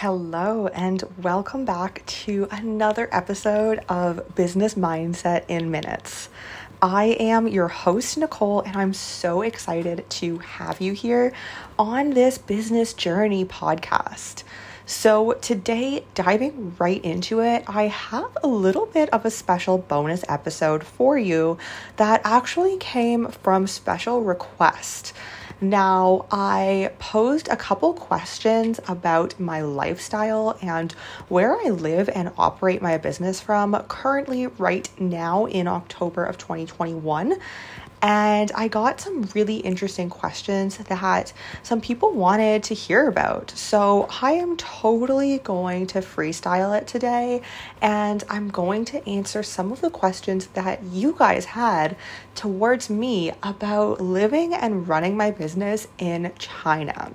Hello, and welcome back to another episode of Business Mindset in Minutes. I am your host, Nicole, and I'm so excited to have you here on this business journey podcast. So, today, diving right into it, I have a little bit of a special bonus episode for you that actually came from special request. Now, I posed a couple questions about my lifestyle and where I live and operate my business from currently, right now in October of 2021 and I got some really interesting questions that some people wanted to hear about. So I am totally going to freestyle it today, and I'm going to answer some of the questions that you guys had towards me about living and running my business in China.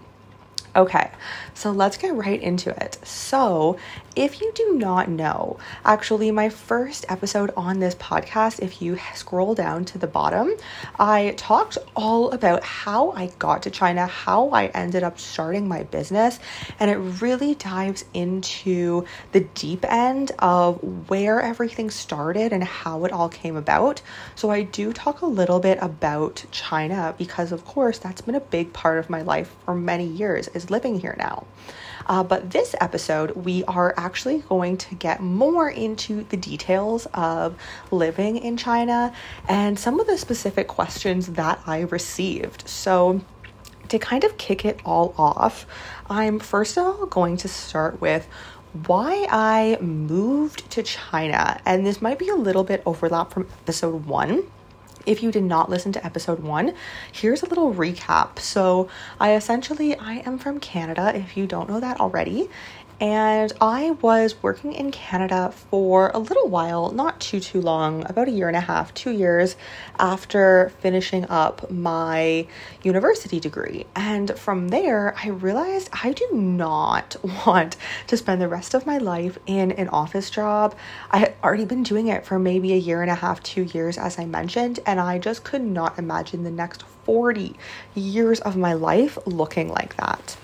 Okay, so let's get right into it. So, if you do not know, actually, my first episode on this podcast, if you scroll down to the bottom, I talked all about how I got to China, how I ended up starting my business, and it really dives into the deep end of where everything started and how it all came about. So, I do talk a little bit about China because, of course, that's been a big part of my life for many years, is living here now. Uh, but this episode, we are actually going to get more into the details of living in China and some of the specific questions that I received. So, to kind of kick it all off, I'm first of all going to start with why I moved to China. And this might be a little bit overlap from episode one if you did not listen to episode one, here's a little recap. So, I essentially I am from Canada if you don't know that already, and I was working in Canada for a little while, not too, too long, about a year and a half, two years after finishing up my university degree. And from there, I realized I do not want to spend the rest of my life in an office job. I had already been doing it for maybe a year and a half, two years, as I mentioned, and I just could not imagine the next 40 years of my life looking like that.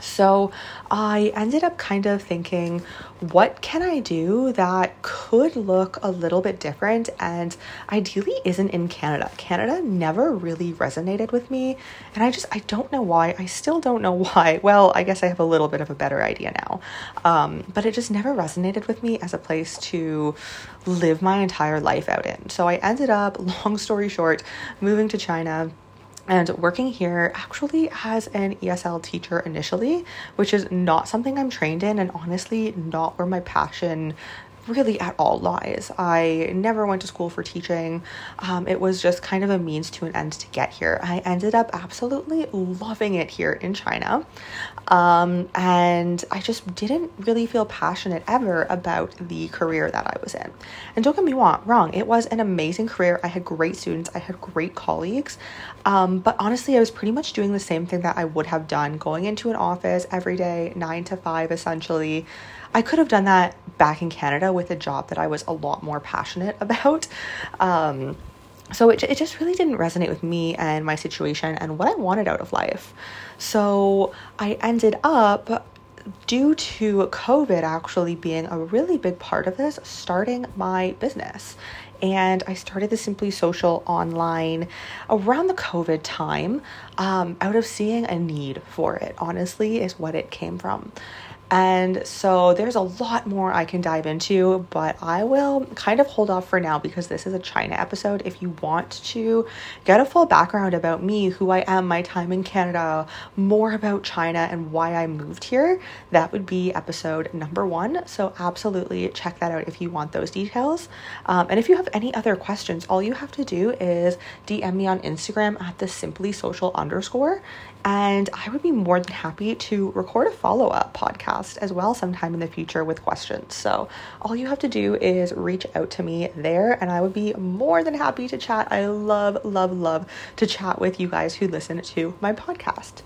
So I ended up kind of thinking, what can I do that could look a little bit different and ideally isn't in Canada? Canada never really resonated with me, and I just I don't know why. I still don't know why. Well, I guess I have a little bit of a better idea now, um, but it just never resonated with me as a place to live my entire life out in. So I ended up, long story short, moving to China and working here actually as an ESL teacher initially, which is not something I'm trained in and honestly not where my passion really at all lies. I never went to school for teaching. Um, it was just kind of a means to an end to get here. I ended up absolutely loving it here in China. Um, and I just didn't really feel passionate ever about the career that I was in. And don't get me wrong, it was an amazing career. I had great students, I had great colleagues. Um, but honestly, I was pretty much doing the same thing that I would have done going into an office every day, nine to five essentially. I could have done that back in Canada with a job that I was a lot more passionate about. Um, so it, it just really didn't resonate with me and my situation and what I wanted out of life. So I ended up due to COVID actually being a really big part of this, starting my business. And I started the Simply Social online around the COVID time um, out of seeing a need for it, honestly, is what it came from. And so there's a lot more I can dive into, but I will kind of hold off for now because this is a China episode. If you want to get a full background about me, who I am, my time in Canada, more about China and why I moved here, that would be episode number one. So absolutely check that out if you want those details. Um, and if you have any other questions, all you have to do is DM me on Instagram at the simply social underscore and I would be more than happy to record a follow up podcast as well sometime in the future with questions. So all you have to do is reach out to me there, and I would be more than happy to chat. I love, love, love to chat with you guys who listen to my podcast.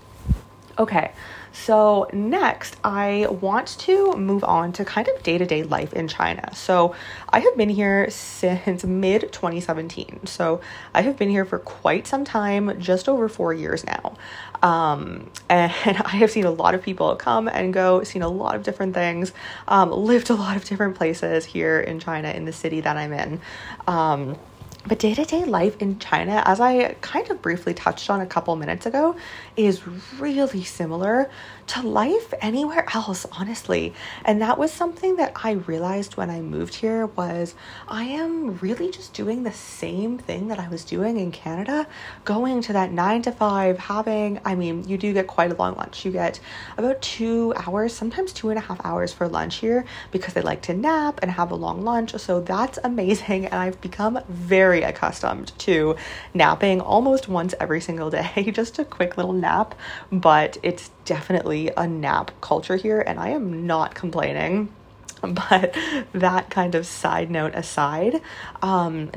Okay, so next I want to move on to kind of day to day life in China. So I have been here since mid 2017. So I have been here for quite some time, just over four years now. Um, and I have seen a lot of people come and go, seen a lot of different things, um, lived a lot of different places here in China, in the city that I'm in. Um, but day to day life in China, as I kind of briefly touched on a couple minutes ago, is really similar to life anywhere else, honestly. And that was something that I realized when I moved here was I am really just doing the same thing that I was doing in Canada, going to that 9 to 5, having, I mean, you do get quite a long lunch. You get about 2 hours, sometimes two and a half hours for lunch here because they like to nap and have a long lunch. So that's amazing and I've become very very accustomed to napping almost once every single day, just a quick little nap. But it's definitely a nap culture here, and I am not complaining. But that kind of side note aside,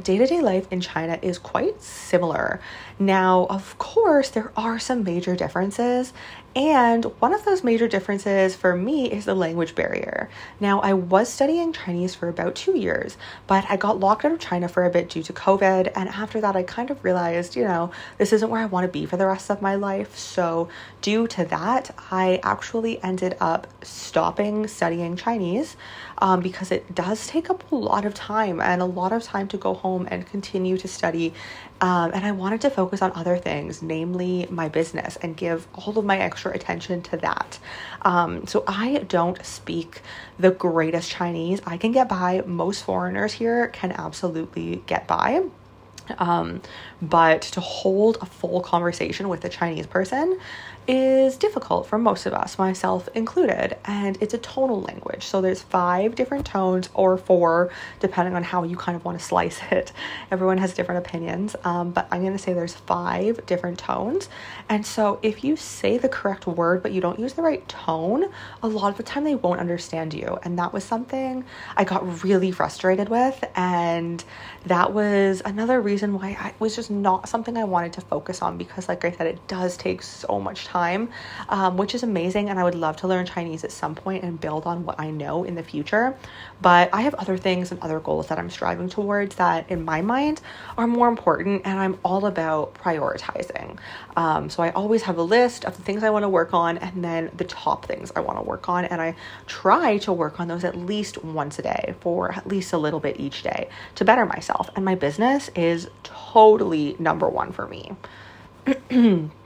day to day life in China is quite similar. Now, of course, there are some major differences, and one of those major differences for me is the language barrier. Now, I was studying Chinese for about two years, but I got locked out of China for a bit due to COVID. And after that, I kind of realized, you know, this isn't where I want to be for the rest of my life. So, due to that, I actually ended up stopping studying Chinese um, because it does take up a lot of time and a lot of time to go home and continue to study. Um, and I wanted to focus on other things, namely my business, and give all of my extra attention to that. Um, so I don't speak the greatest Chinese. I can get by. Most foreigners here can absolutely get by. Um, but to hold a full conversation with a Chinese person is difficult for most of us, myself included, and it's a tonal language. So there's five different tones or four, depending on how you kind of want to slice it. Everyone has different opinions, um, but I'm going to say there's five different tones. And so if you say the correct word but you don't use the right tone, a lot of the time they won't understand you. And that was something I got really frustrated with, and that was another reason why I was just not something I wanted to focus on because, like I said, it does take so much time time, um, which is amazing. And I would love to learn Chinese at some point and build on what I know in the future. But I have other things and other goals that I'm striving towards that, in my mind, are more important. And I'm all about prioritizing. Um, so I always have a list of the things I want to work on and then the top things I want to work on. And I try to work on those at least once a day for at least a little bit each day to better myself. And my business is totally number one for me.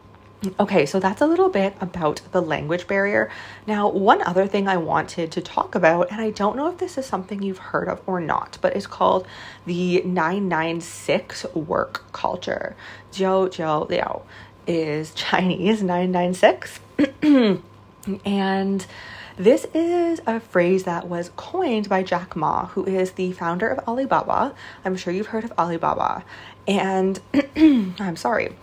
Okay, so that's a little bit about the language barrier. Now, one other thing I wanted to talk about, and I don't know if this is something you've heard of or not, but it's called the 996 work culture. Jiao Jiao Liao is Chinese 996. and this is a phrase that was coined by Jack Ma, who is the founder of Alibaba. I'm sure you've heard of Alibaba. And I'm sorry,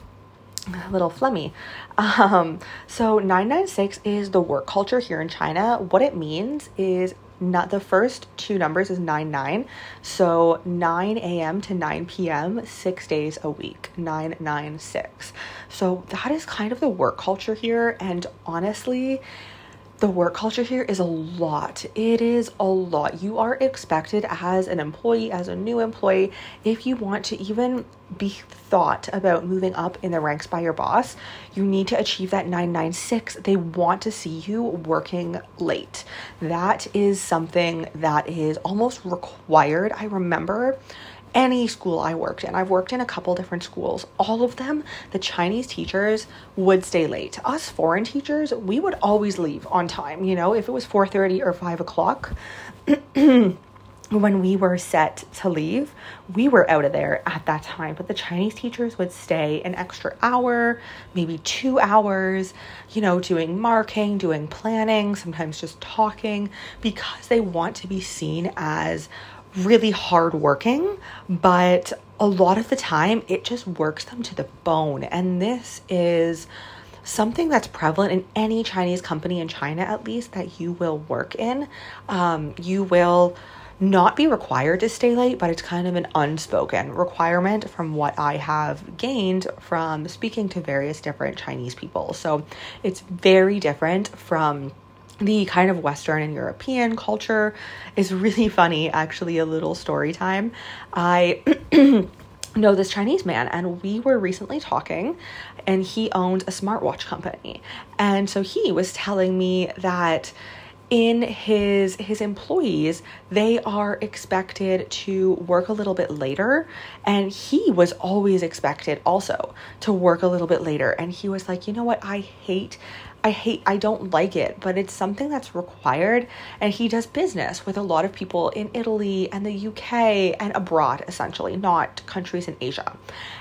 a little flummy. Um, so 996 is the work culture here in China. What it means is not the first two numbers is 9 9 so 9 a.m to 9 p.m six days a week 996 so that is kind of the work culture here and honestly the work culture here is a lot. It is a lot. You are expected as an employee, as a new employee, if you want to even be thought about moving up in the ranks by your boss, you need to achieve that 996. They want to see you working late. That is something that is almost required. I remember any school I worked in. I've worked in a couple different schools. All of them, the Chinese teachers would stay late. Us foreign teachers, we would always leave on time. You know, if it was 4:30 or 5 o'clock. when we were set to leave, we were out of there at that time. But the Chinese teachers would stay an extra hour, maybe two hours, you know, doing marking, doing planning, sometimes just talking, because they want to be seen as really hardworking, but a lot of the time it just works them to the bone. And this is something that's prevalent in any Chinese company in China, at least that you will work in. Um, you will not be required to stay late, but it's kind of an unspoken requirement from what I have gained from speaking to various different Chinese people. So it's very different from the kind of Western and European culture is really funny. Actually, a little story time. I know this Chinese man, and we were recently talking, and he owned a smartwatch company. And so he was telling me that in his his employees they are expected to work a little bit later and he was always expected also to work a little bit later and he was like you know what i hate I hate, I don't like it, but it's something that's required. And he does business with a lot of people in Italy and the UK and abroad, essentially, not countries in Asia.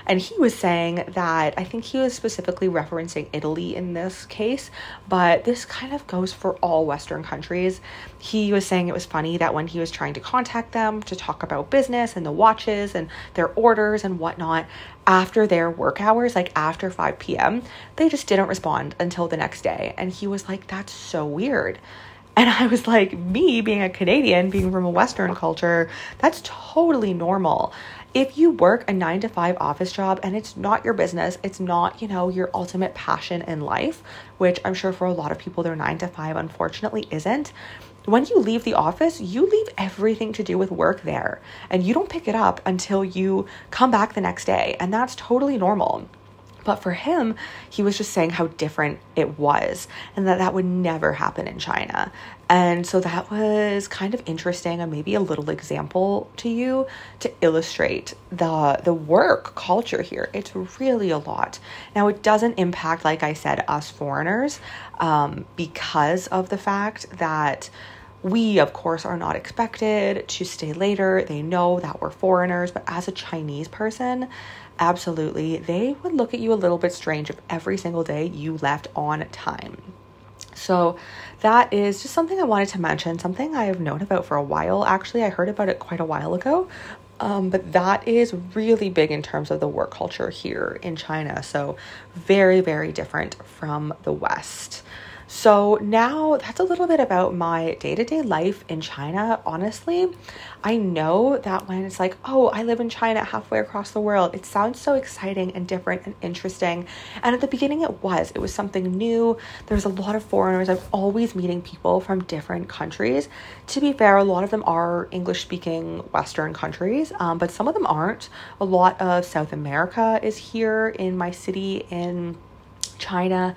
And he was saying that I think he was specifically referencing Italy in this case, but this kind of goes for all Western countries. He was saying it was funny that when he was trying to contact them to talk about business and the watches and their orders and whatnot, after their work hours, like after 5 p.m., they just didn't respond until the next day. And he was like, that's so weird. And I was like, me being a Canadian, being from a Western culture, that's totally normal. If you work a nine to five office job and it's not your business, it's not, you know, your ultimate passion in life, which I'm sure for a lot of people, their nine to five unfortunately isn't, when you leave the office, you leave everything to do with work there and you don't pick it up until you come back the next day. And that's totally normal. But for him, he was just saying how different it was and that that would never happen in China. And so that was kind of interesting and maybe a little example to you to illustrate the the work culture here. It's really a lot. Now it doesn't impact, like I said, us foreigners um, because of the fact that we, of course, are not expected to stay later. They know that we're foreigners, but as a Chinese person, absolutely, they would look at you a little bit strange if every single day you left on time. So, that is just something I wanted to mention, something I have known about for a while. Actually, I heard about it quite a while ago, um, but that is really big in terms of the work culture here in China. So, very, very different from the West. So now that's a little bit about my day to day life in China. Honestly, I know that when it's like, oh, I live in China halfway across the world, it sounds so exciting and different and interesting. And at the beginning, it was. It was something new. There's a lot of foreigners. I'm always meeting people from different countries. To be fair, a lot of them are English speaking Western countries, um, but some of them aren't. A lot of South America is here in my city in China,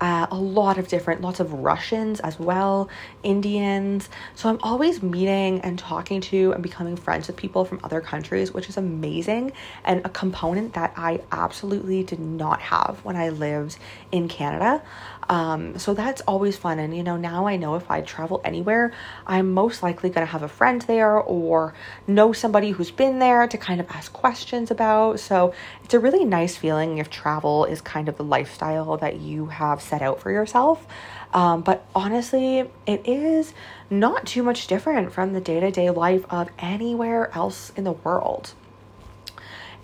uh, a lot of different, lots of Russians as well, Indians. So I'm always meeting and talking to and becoming friends with people from other countries, which is amazing and a component that I absolutely did not have when I lived in Canada. Um, so that's always fun. And, you know, now I know if I travel anywhere, I'm most likely going to have a friend there or know somebody who's been there to kind of ask questions about. So it's a really nice feeling if travel is kind of the lifestyle that you have set out for yourself. Um, but honestly, it is not too much different from the day to day life of anywhere else in the world.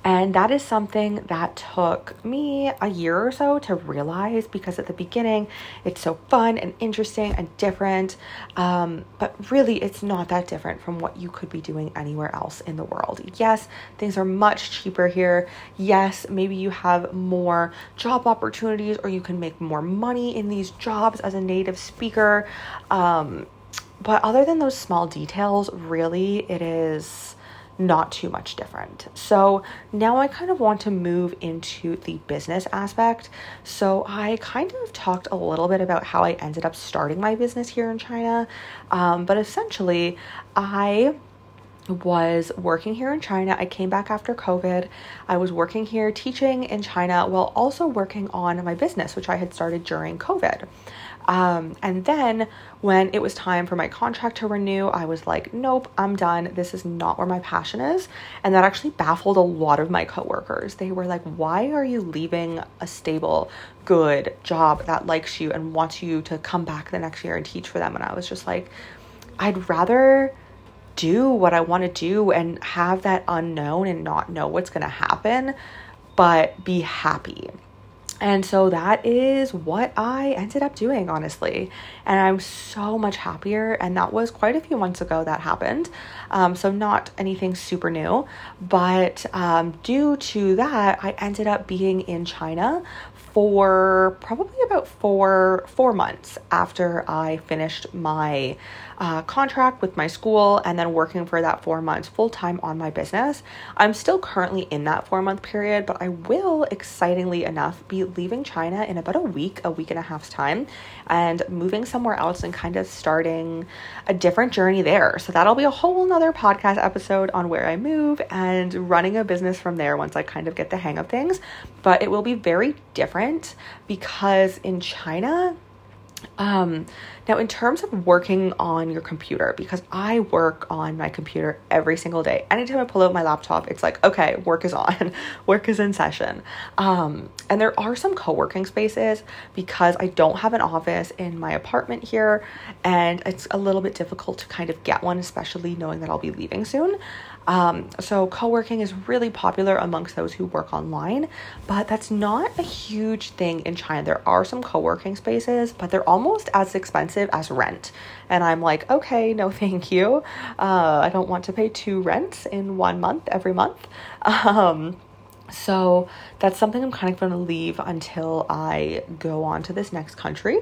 And that is something that took me a year or so to realize because at the beginning it's so fun and interesting and different. Um, but really, it's not that different from what you could be doing anywhere else in the world. Yes, things are much cheaper here. Yes, maybe you have more job opportunities or you can make more money in these jobs as a native speaker. Um, but other than those small details, really, it is not too much different. So now I kind of want to move into the business aspect. So I kind of talked a little bit about how I ended up starting my business here in China. Um, but essentially, I was working here in China. I came back after COVID. I was working here teaching in China while also working on my business, which I had started during COVID. Um, and then when it was time for my contract to renew, I was like, nope, I'm done. This is not where my passion is. And that actually baffled a lot of my coworkers. They were like, why are you leaving a stable, good job that likes you and wants you to come back the next year and teach for them? And I was just like, I'd rather do what I want to do and have that unknown and not know what's going to happen, but be happy. And so that is what I ended up doing, honestly. And I'm so much happier. And that was quite a few months ago that happened. Um, so, not anything super new. But um, due to that, I ended up being in China for probably about four four months after I finished my uh, contract with my school and then working for that four months full time on my business. I'm still currently in that four month period, but I will, excitingly enough, be leaving China in about a week, a week and a half's time, and moving somewhere else and kind of starting a different journey there. So that'll be a whole nother podcast episode on where I move and running a business from there once I kind of get the hang of things. But it will be very different because in China, um, now, in terms of working on your computer, because I work on my computer every single day, anytime I pull out my laptop, it's like, okay, work is on, work is in session. Um, and there are some co working spaces because I don't have an office in my apartment here, and it's a little bit difficult to kind of get one, especially knowing that I'll be leaving soon. Um, so, co working is really popular amongst those who work online, but that's not a huge thing in China. There are some co working spaces, but they're almost as expensive as rent. And I'm like, okay, no, thank you. Uh, I don't want to pay two rents in one month every month. Um, so that's something I'm kind of going to leave until I go on to this next country,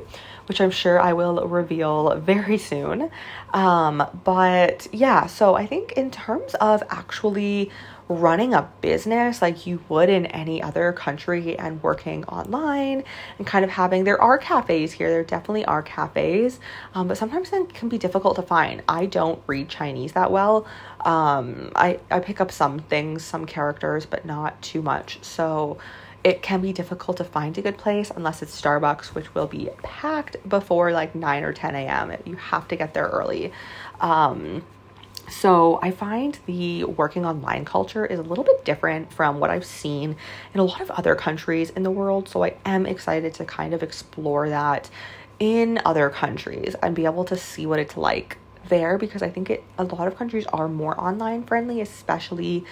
which I'm sure I will reveal very soon. Um, but yeah, so I think in terms of actually running a business like you would in any other country and working online and kind of having there are cafes here there definitely are cafes um, but sometimes it can be difficult to find i don't read chinese that well um, I, I pick up some things some characters but not too much so it can be difficult to find a good place unless it's Starbucks, which will be packed before like 9 or 10 a.m. You have to get there early. Um, so I find the working online culture is a little bit different from what I've seen in a lot of other countries in the world. So I am excited to kind of explore that in other countries and be able to see what it's like there because I think it a lot of countries are more online friendly, especially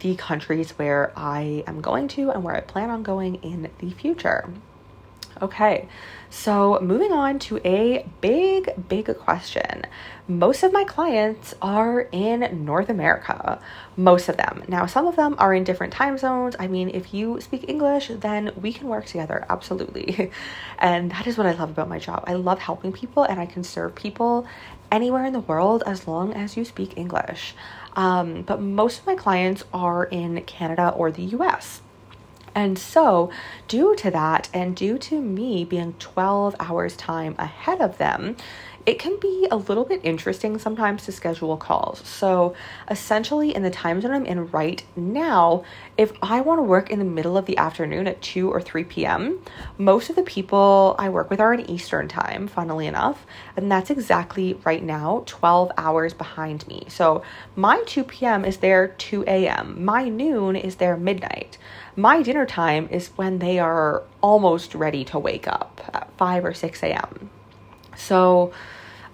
the countries where I am going to and where I plan on going in the future. Okay, so moving on to a big, big question. Most of my clients are in North America, most of them. Now, some of them are in different time zones. I mean, if you speak English, then we can work together, absolutely. And that is what I love about my job. I love helping people and I can serve people anywhere in the world as long as you speak English. Um, but most of my clients are in Canada or the US. And so, due to that, and due to me being 12 hours time ahead of them, it can be a little bit interesting sometimes to schedule calls. So, essentially, in the time zone I'm in right now, if I want to work in the middle of the afternoon at 2 or 3 p.m., most of the people I work with are in Eastern time, funnily enough. And that's exactly right now 12 hours behind me. So, my 2 p.m. is their 2 a.m., my noon is their midnight. My dinner time is when they are almost ready to wake up at 5 or 6 a.m. So,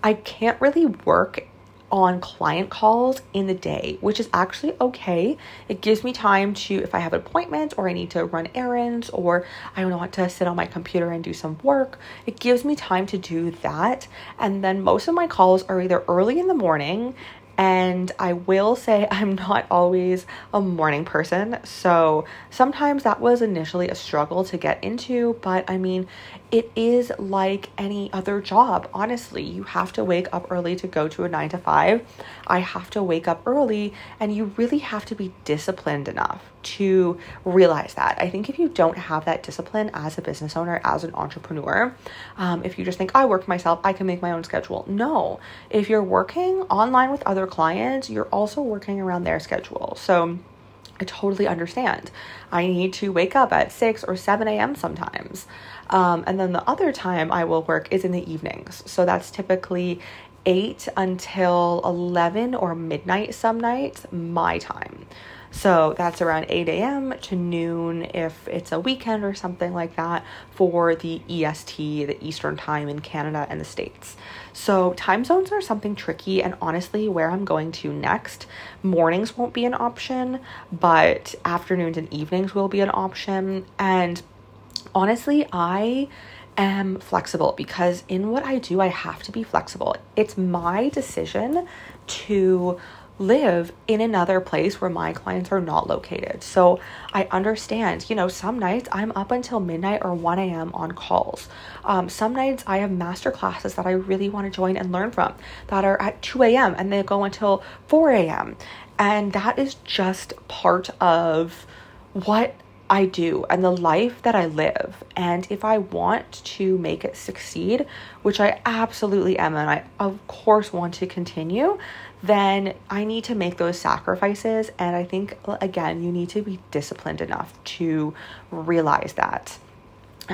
I can't really work on client calls in the day, which is actually okay. It gives me time to, if I have an appointment or I need to run errands or I want to sit on my computer and do some work, it gives me time to do that. And then most of my calls are either early in the morning and I will say I'm not always a morning person. So sometimes that was initially a struggle to get into. But I mean, it is like any other job. Honestly, you have to wake up early to go to a nine to five. I have to wake up early, and you really have to be disciplined enough to realize that. I think if you don't have that discipline as a business owner, as an entrepreneur, um, if you just think, I work myself, I can make my own schedule. No, if you're working online with other clients, you're also working around their schedule. So, I totally understand. I need to wake up at 6 or 7 a.m. sometimes. Um, and then the other time I will work is in the evenings. So that's typically 8 until 11 or midnight some nights, my time. So that's around 8 a.m. to noon if it's a weekend or something like that for the EST, the Eastern Time in Canada and the States. So time zones are something tricky, and honestly, where I'm going to next, mornings won't be an option, but afternoons and evenings will be an option. And honestly, I am flexible because in what I do, I have to be flexible. It's my decision to live in another place where my clients are not located. So I understand, you know, some nights I'm up until midnight or 1 a.m. on calls. Um, some nights I have master classes that I really want to join and learn from that are at 2 a.m. and they go until 4 a.m. And that is just part of what I do and the life that I live. And if I want to make it succeed, which I absolutely am, and I of course want to continue, then I need to make those sacrifices. And I think, again, you need to be disciplined enough to realize that.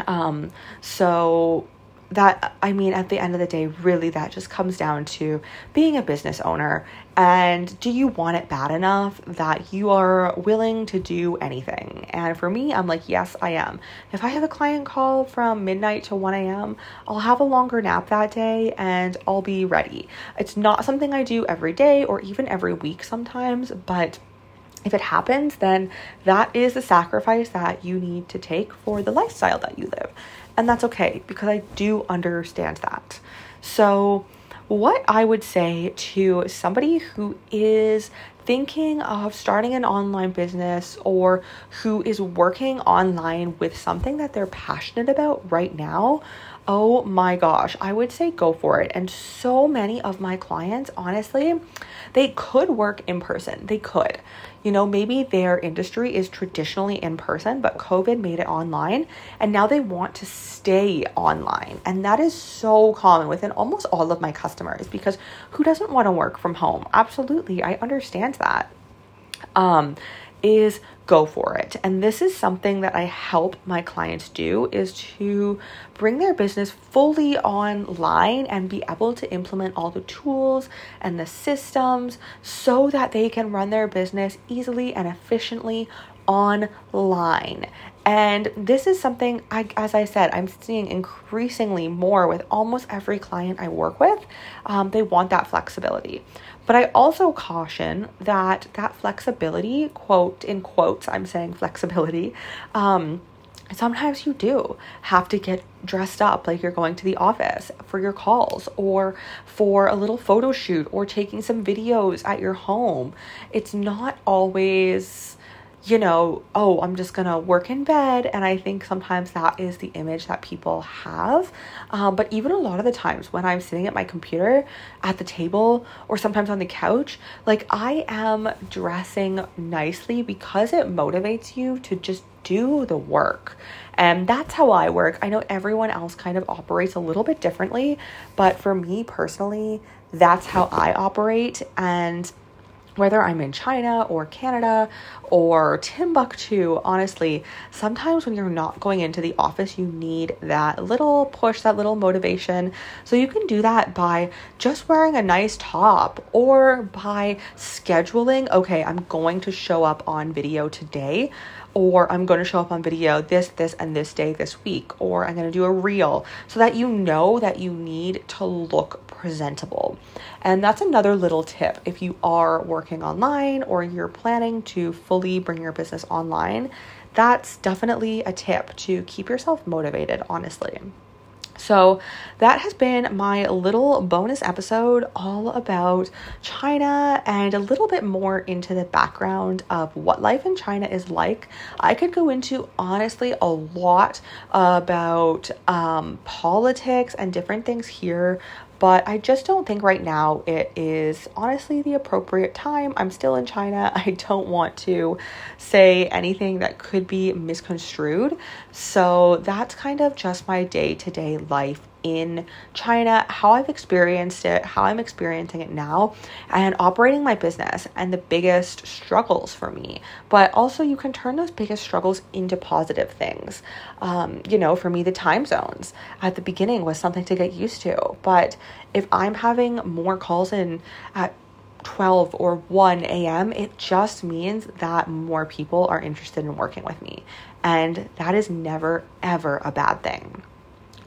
Um, so that I mean, at the end of the day, really, that just comes down to being a business owner. And do you want it bad enough that you are willing to do anything? And for me, I'm like, yes, I am. If I have a client call from midnight to 1 a.m., I'll have a longer nap that day and I'll be ready. It's not something I do every day or even every week sometimes, but if it happens, then that is the sacrifice that you need to take for the lifestyle that you live. And that's okay because I do understand that. So, what I would say to somebody who is thinking of starting an online business or who is working online with something that they're passionate about right now, oh my gosh, I would say go for it. And so many of my clients, honestly, they could work in person. They could. You know, maybe their industry is traditionally in person, but COVID made it online and now they want to stay online. And that is so common within almost all of my customers because who doesn't want to work from home? Absolutely. I understand that. Um, is go for it. And this is something that I help my clients do is to bring their business fully online and be able to implement all the tools and the systems so that they can run their business easily and efficiently online. And this is something, I, as I said, I'm seeing increasingly more with almost every client I work with. Um, they want that flexibility. But I also caution that that flexibility, quote in quotes, I'm saying flexibility, um, sometimes you do have to get dressed up like you're going to the office for your calls or for a little photo shoot or taking some videos at your home. It's not always you know, oh, I'm just gonna work in bed. And I think sometimes that is the image that people have. Um, but even a lot of the times when I'm sitting at my computer at the table or sometimes on the couch, like I am dressing nicely because it motivates you to just do the work. And that's how I work. I know everyone else kind of operates a little bit differently, but for me personally, that's how I operate. And whether I'm in China or Canada or Timbuktu, honestly, sometimes when you're not going into the office, you need that little push, that little motivation. So you can do that by just wearing a nice top or by scheduling, okay, I'm going to show up on video today or I'm going to show up on video this, this, and this day this week, or I'm going to do a reel so that you know that you need to look presentable. And that's another little tip if you are working online or you're planning to fully bring your business online. That's definitely a tip to keep yourself motivated, honestly. So, that has been my little bonus episode all about China and a little bit more into the background of what life in China is like. I could go into honestly a lot about um, politics and different things here, but I just don't think right now it is honestly the appropriate time. I'm still in China. I don't want to say anything that could be misconstrued. So that's kind of just my day to day life in China, how I've experienced it, how I'm experiencing it now, and operating my business and the biggest struggles for me. But also, you can turn those biggest struggles into positive things. Um, you know, for me, the time zones at the beginning was something to get used to. But if I'm having more calls in at 12 or 1 a.m., it just means that more people are interested in working with me. And that is never, ever a bad thing.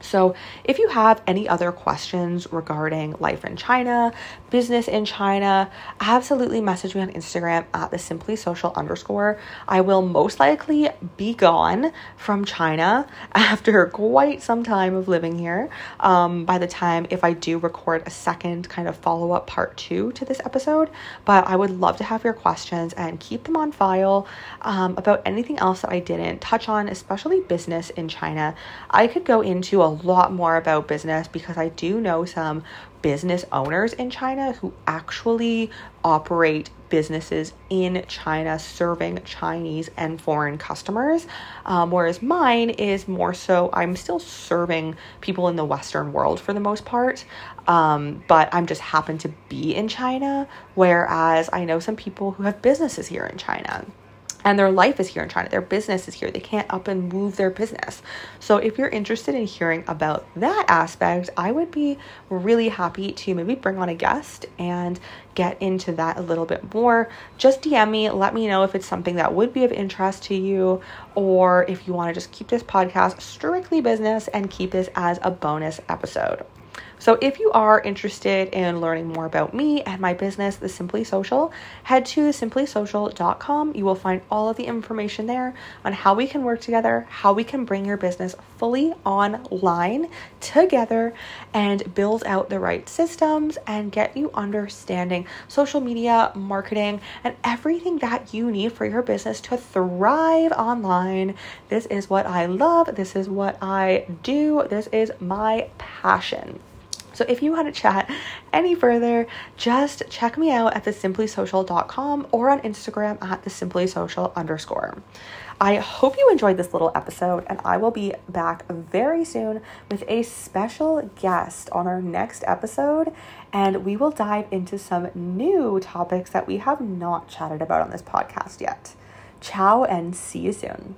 So, if you have any other questions regarding life in China, business in China, absolutely message me on Instagram at the simply social underscore. I will most likely be gone from China after quite some time of living here. Um, by the time if I do record a second kind of follow up part two to this episode, but I would love to have your questions and keep them on file um, about anything else that I didn't touch on, especially business in China. I could go into a lot more about business because I do know some business owners in China who actually operate businesses in China serving Chinese and foreign customers. Um, whereas mine is more so, I'm still serving people in the Western world for the most part. Um, but I'm just happen to be in China. Whereas I know some people who have businesses here in China and their life is here in China. Their business is here. They can't up and move their business. So, if you're interested in hearing about that aspect, I would be really happy to maybe bring on a guest and get into that a little bit more. Just DM me, let me know if it's something that would be of interest to you, or if you want to just keep this podcast strictly business and keep this as a bonus episode. So, if you are interested in learning more about me and my business, The Simply Social, head to simplysocial.com. You will find all of the information there on how we can work together, how we can bring your business fully online together and build out the right systems and get you understanding social media, marketing, and everything that you need for your business to thrive online. This is what I love. This is what I do. This is my passion. So if you want to chat any further, just check me out at thesimplysocial.com or on Instagram at thesimplysocial underscore. I hope you enjoyed this little episode, and I will be back very soon with a special guest on our next episode. And we will dive into some new topics that we have not chatted about on this podcast yet. Ciao, and see you soon.